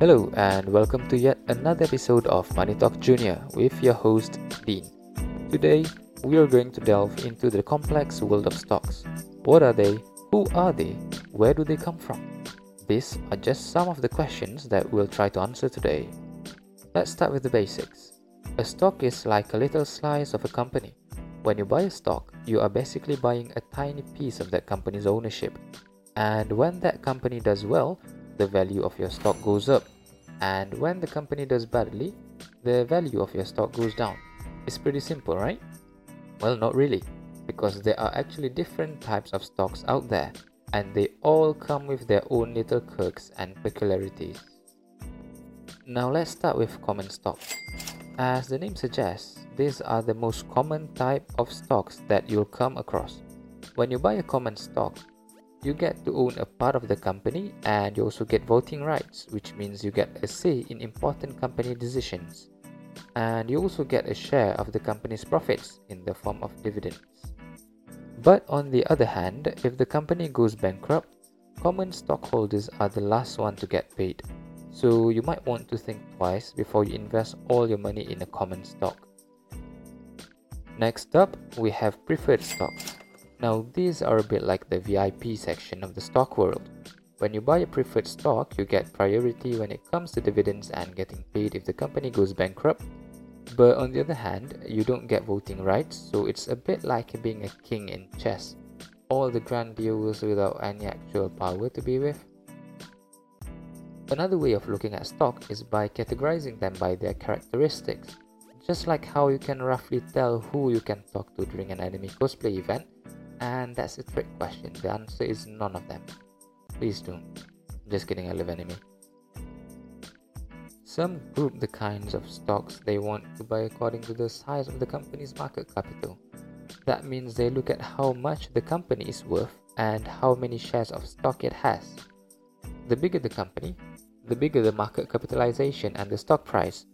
Hello, and welcome to yet another episode of Money Talk Junior with your host, Dean. Today, we are going to delve into the complex world of stocks. What are they? Who are they? Where do they come from? These are just some of the questions that we'll try to answer today. Let's start with the basics. A stock is like a little slice of a company. When you buy a stock, you are basically buying a tiny piece of that company's ownership. And when that company does well, the value of your stock goes up. And when the company does badly, the value of your stock goes down. It's pretty simple, right? Well, not really, because there are actually different types of stocks out there, and they all come with their own little quirks and peculiarities. Now, let's start with common stocks. As the name suggests, these are the most common type of stocks that you'll come across. When you buy a common stock, you get to own a part of the company and you also get voting rights, which means you get a say in important company decisions. And you also get a share of the company's profits in the form of dividends. But on the other hand, if the company goes bankrupt, common stockholders are the last one to get paid. So you might want to think twice before you invest all your money in a common stock. Next up, we have preferred stocks. Now, these are a bit like the VIP section of the stock world. When you buy a preferred stock, you get priority when it comes to dividends and getting paid if the company goes bankrupt. But on the other hand, you don't get voting rights, so it's a bit like being a king in chess. All the grand deals without any actual power to be with. Another way of looking at stock is by categorizing them by their characteristics. Just like how you can roughly tell who you can talk to during an anime cosplay event, and that's a trick question. The answer is none of them. Please don't. I'm Just kidding, I love anime. Some group the kinds of stocks they want to buy according to the size of the company's market capital. That means they look at how much the company is worth and how many shares of stock it has. The bigger the company, the bigger the market capitalization and the stock price,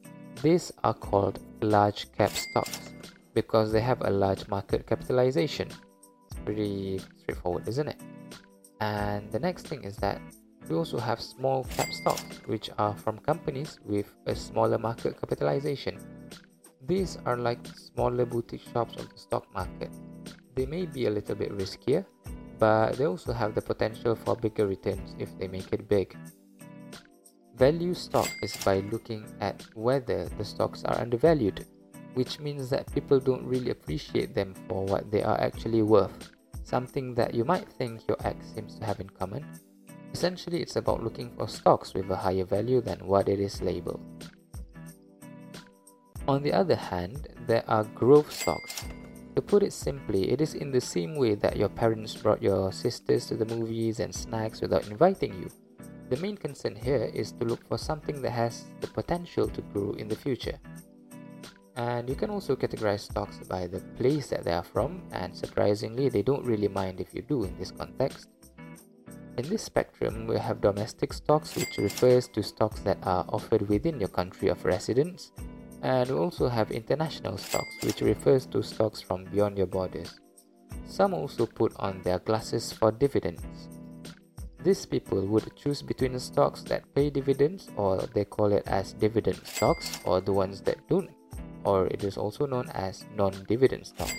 these are called large cap stocks because they have a large market capitalization. Pretty straightforward, isn't it? And the next thing is that we also have small cap stocks, which are from companies with a smaller market capitalization. These are like smaller boutique shops of the stock market. They may be a little bit riskier, but they also have the potential for bigger returns if they make it big. Value stock is by looking at whether the stocks are undervalued, which means that people don't really appreciate them for what they are actually worth, something that you might think your ex seems to have in common. Essentially, it's about looking for stocks with a higher value than what it is labeled. On the other hand, there are growth stocks. To put it simply, it is in the same way that your parents brought your sisters to the movies and snacks without inviting you the main concern here is to look for something that has the potential to grow in the future. And you can also categorize stocks by the place that they are from, and surprisingly, they don't really mind if you do in this context. In this spectrum, we have domestic stocks, which refers to stocks that are offered within your country of residence, and we also have international stocks, which refers to stocks from beyond your borders. Some also put on their glasses for dividends. These people would choose between stocks that pay dividends, or they call it as dividend stocks, or the ones that don't, or it is also known as non dividend stocks.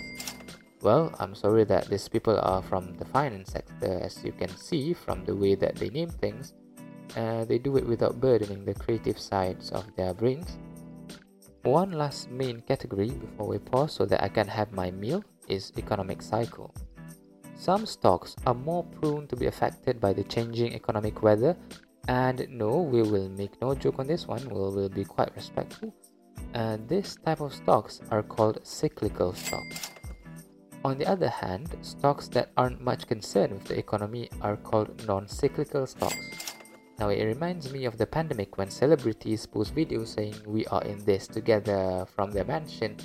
Well, I'm sorry that these people are from the finance sector, as you can see from the way that they name things. Uh, they do it without burdening the creative sides of their brains. One last main category before we pause so that I can have my meal is economic cycle. Some stocks are more prone to be affected by the changing economic weather, and no, we will make no joke on this one, we will be quite respectful. And this type of stocks are called cyclical stocks. On the other hand, stocks that aren't much concerned with the economy are called non cyclical stocks. Now, it reminds me of the pandemic when celebrities post videos saying we are in this together from their mansion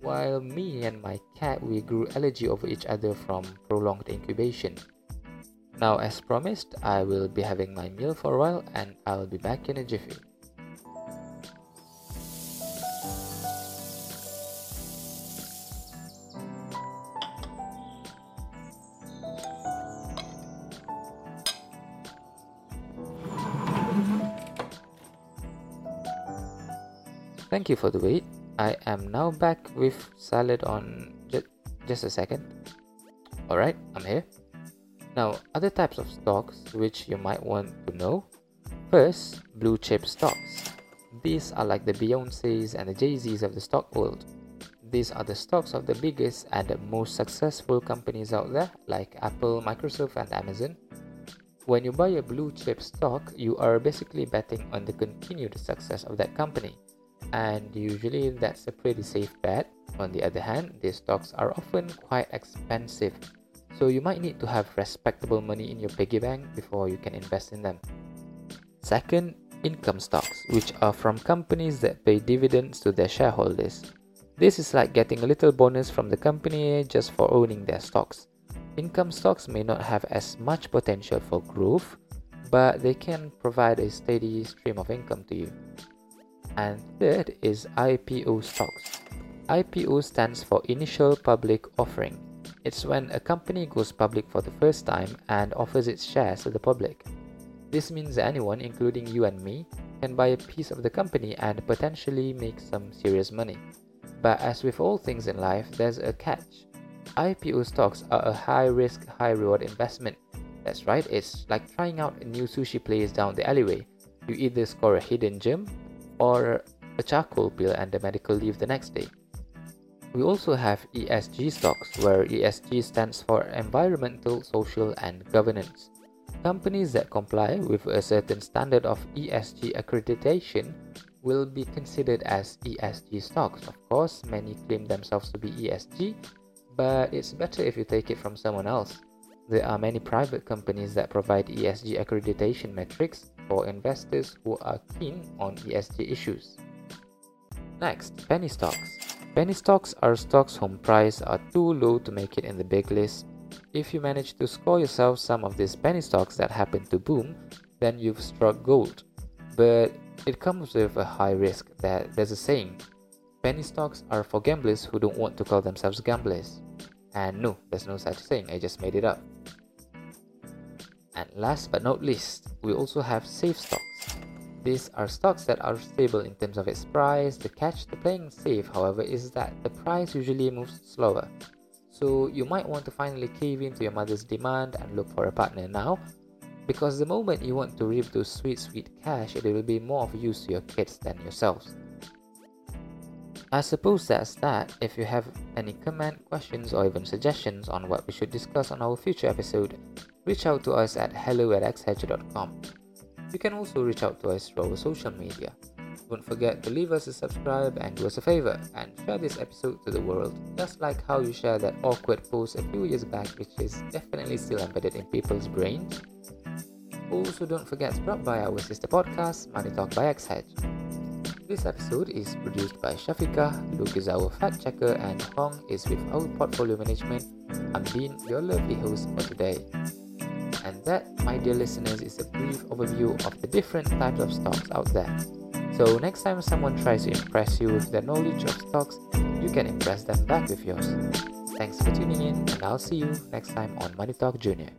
while me and my cat we grew allergy over each other from prolonged incubation. Now as promised, I will be having my meal for a while and I'll be back in a jiffy. Thank you for the wait. I am now back with salad on just a second. Alright, I'm here. Now, other types of stocks which you might want to know. First, blue chip stocks. These are like the Beyoncé's and the Jay-Z's of the stock world. These are the stocks of the biggest and the most successful companies out there like Apple, Microsoft and Amazon. When you buy a blue chip stock, you are basically betting on the continued success of that company. And usually that's a pretty safe bet. On the other hand, these stocks are often quite expensive so you might need to have respectable money in your piggy bank before you can invest in them. Second, income stocks, which are from companies that pay dividends to their shareholders. This is like getting a little bonus from the company just for owning their stocks. Income stocks may not have as much potential for growth, but they can provide a steady stream of income to you. And third is IPO stocks. IPO stands for Initial Public Offering. It's when a company goes public for the first time and offers its shares to the public. This means anyone, including you and me, can buy a piece of the company and potentially make some serious money. But as with all things in life, there's a catch. IPO stocks are a high risk, high reward investment. That's right, it's like trying out a new sushi place down the alleyway. You either score a hidden gem or a charcoal pill and a medical leave the next day. We also have ESG stocks, where ESG stands for Environmental, Social and Governance. Companies that comply with a certain standard of ESG accreditation will be considered as ESG stocks. Of course, many claim themselves to be ESG, but it's better if you take it from someone else. There are many private companies that provide ESG accreditation metrics for investors who are keen on ESG issues. Next, penny stocks. Penny stocks are stocks whose price are too low to make it in the big list. If you manage to score yourself some of these penny stocks that happen to boom, then you've struck gold. But it comes with a high risk that there's a saying penny stocks are for gamblers who don't want to call themselves gamblers. And no, there's no such thing, I just made it up. And last but not least, we also have safe stocks. These are stocks that are stable in terms of its price. The catch to playing safe, however, is that the price usually moves slower. So you might want to finally cave into your mother's demand and look for a partner now. Because the moment you want to reap those sweet, sweet cash, it will be more of use to your kids than yourselves. I suppose that's that. If you have any comment, questions, or even suggestions on what we should discuss on our future episode, reach out to us at hello at axehedge.com. You can also reach out to us through our social media. Don't forget to leave us a subscribe and do us a favor and share this episode to the world, just like how you shared that awkward post a few years back, which is definitely still embedded in people's brains. Also, don't forget to drop by our sister podcast, Money Talk by Axehedge. This episode is produced by Shafika, Luke is our fact checker, and Hong is with our portfolio management. I'm Dean, your lovely host for today. That, my dear listeners, is a brief overview of the different types of stocks out there. So next time someone tries to impress you with their knowledge of stocks, you can impress them back with yours. Thanks for tuning in, and I'll see you next time on Money Talk Junior.